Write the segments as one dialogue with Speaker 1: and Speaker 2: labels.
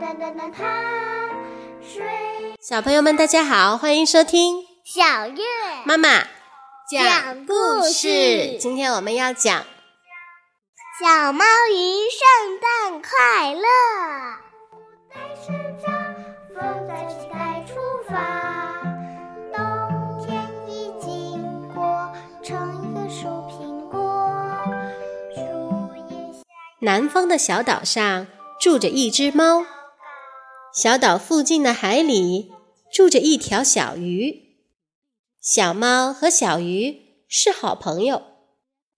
Speaker 1: 哒哒哒哒睡。
Speaker 2: 小朋友们，大家好，欢迎收听
Speaker 1: 小月
Speaker 2: 妈妈
Speaker 1: 讲故事
Speaker 2: 今天我们要讲
Speaker 1: 小猫鱼圣诞快乐。风在出发。冬天已经过，成一个树苹果。树叶下
Speaker 2: 南方的小岛上住着一只猫，小岛附近的海里住着一条小鱼。小猫和小鱼是好朋友，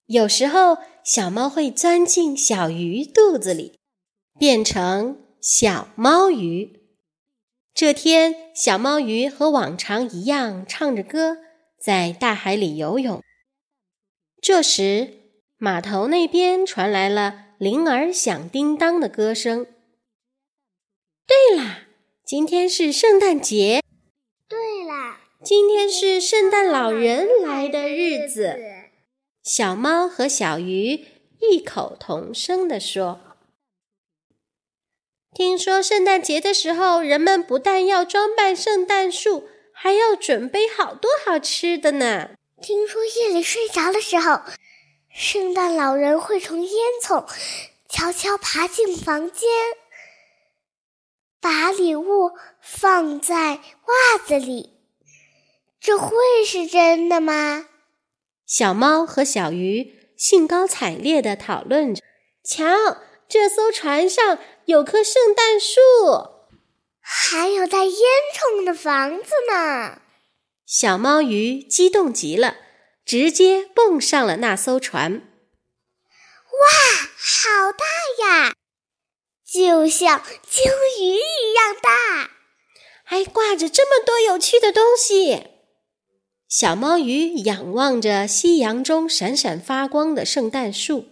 Speaker 2: 有时候小猫会钻进小鱼肚子里，变成小猫鱼。这天，小猫鱼和往常一样唱着歌，在大海里游泳。这时，码头那边传来了铃儿响叮当的歌声。对啦，今天是圣诞节，
Speaker 1: 对啦，
Speaker 2: 今天是圣诞老人来的日子。小猫和小鱼异口同声地说：“听说圣诞节的时候，人们不但要装扮圣诞树，还要准备好多好吃的呢。
Speaker 1: 听说夜里睡着的时候，圣诞老人会从烟囱悄悄爬进房间，把礼物放在袜子里。这会是真的吗？”
Speaker 2: 小猫和小鱼兴高采烈地讨论着：“瞧，这艘船上有棵圣诞树。”
Speaker 1: 还有带烟囱的房子呢！
Speaker 2: 小猫鱼激动极了，直接蹦上了那艘船。
Speaker 1: 哇，好大呀！就像鲸鱼一样大，
Speaker 2: 还挂着这么多有趣的东西。小猫鱼仰望着夕阳中闪闪发光的圣诞树。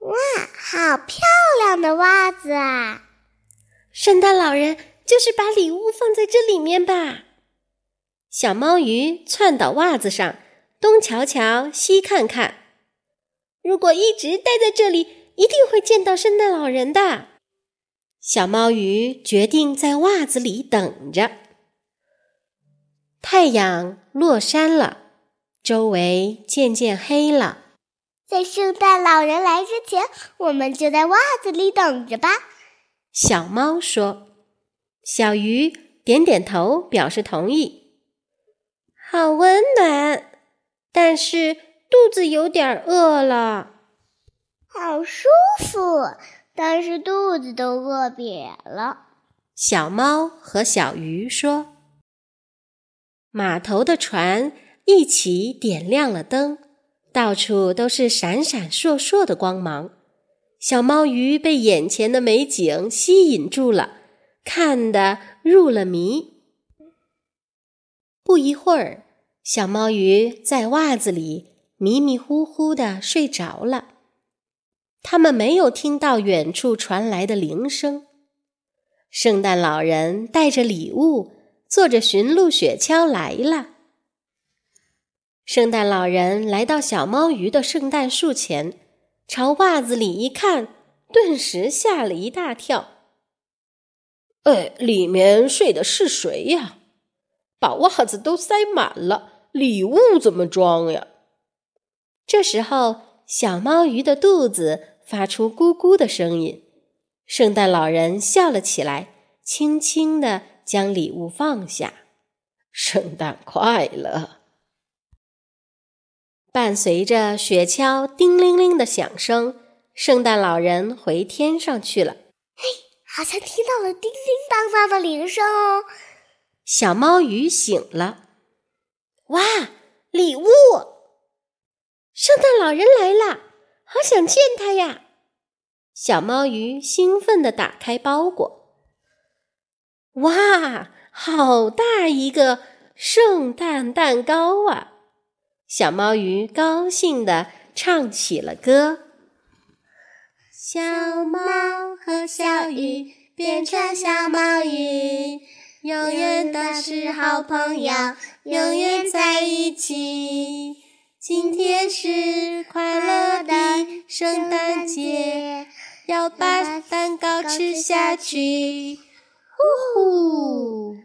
Speaker 1: 哇，好漂亮的袜子啊！
Speaker 2: 圣诞老人就是把礼物放在这里面吧？小猫鱼窜到袜子上，东瞧瞧，西看看。如果一直待在这里，一定会见到圣诞老人的。小猫鱼决定在袜子里等着。太阳落山了，周围渐渐黑了。
Speaker 1: 在圣诞老人来之前，我们就在袜子里等着吧。
Speaker 2: 小猫说：“小鱼点点头，表示同意。好温暖，但是肚子有点饿了。
Speaker 1: 舒服，但是肚子都饿瘪了。”
Speaker 2: 小猫和小鱼说。码头的船一起点亮了灯，到处都是闪闪烁烁的光芒。小猫鱼被眼前的美景吸引住了，看得入了迷。不一会儿，小猫鱼在袜子里迷迷糊糊的睡着了。他们没有听到远处传来的铃声。圣诞老人带着礼物。坐着驯鹿雪橇来了。圣诞老人来到小猫鱼的圣诞树前，朝袜子里一看，顿时吓了一大跳。哎，里面睡的是谁呀？把袜子都塞满了，礼物怎么装呀？这时候，小猫鱼的肚子发出咕咕的声音。圣诞老人笑了起来，轻轻的。将礼物放下，圣诞快乐！伴随着雪橇叮铃铃的响声，圣诞老人回天上去了。
Speaker 1: 嘿，好像听到了叮叮当当的铃声哦。
Speaker 2: 小猫鱼醒了，哇，礼物！圣诞老人来了，好想见他呀！小猫鱼兴奋地打开包裹。哇，好大一个圣诞蛋糕啊！小猫鱼高兴地唱起了歌。
Speaker 1: 小猫和小鱼变成小猫鱼，永远都是好朋友，永远在一起。今天是快乐的圣诞节，
Speaker 2: 要把蛋糕吃下去。呼呼，
Speaker 1: 喵！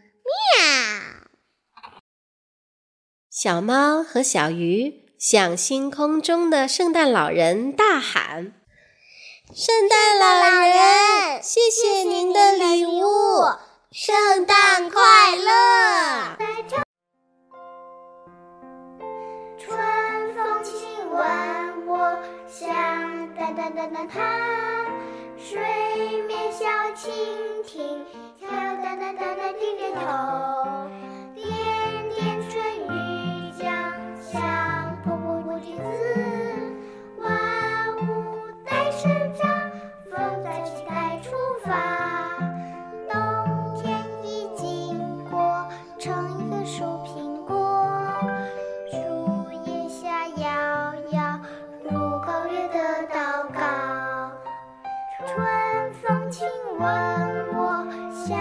Speaker 2: 小猫和小鱼向星空中的圣诞老人大喊：“圣诞老人，谢谢您的礼物，圣诞快乐！”
Speaker 1: 春风亲吻我，像淡淡淡淡它，水面小蜻蜓，跳跳哒哒哒哒点点头。风轻吻我，像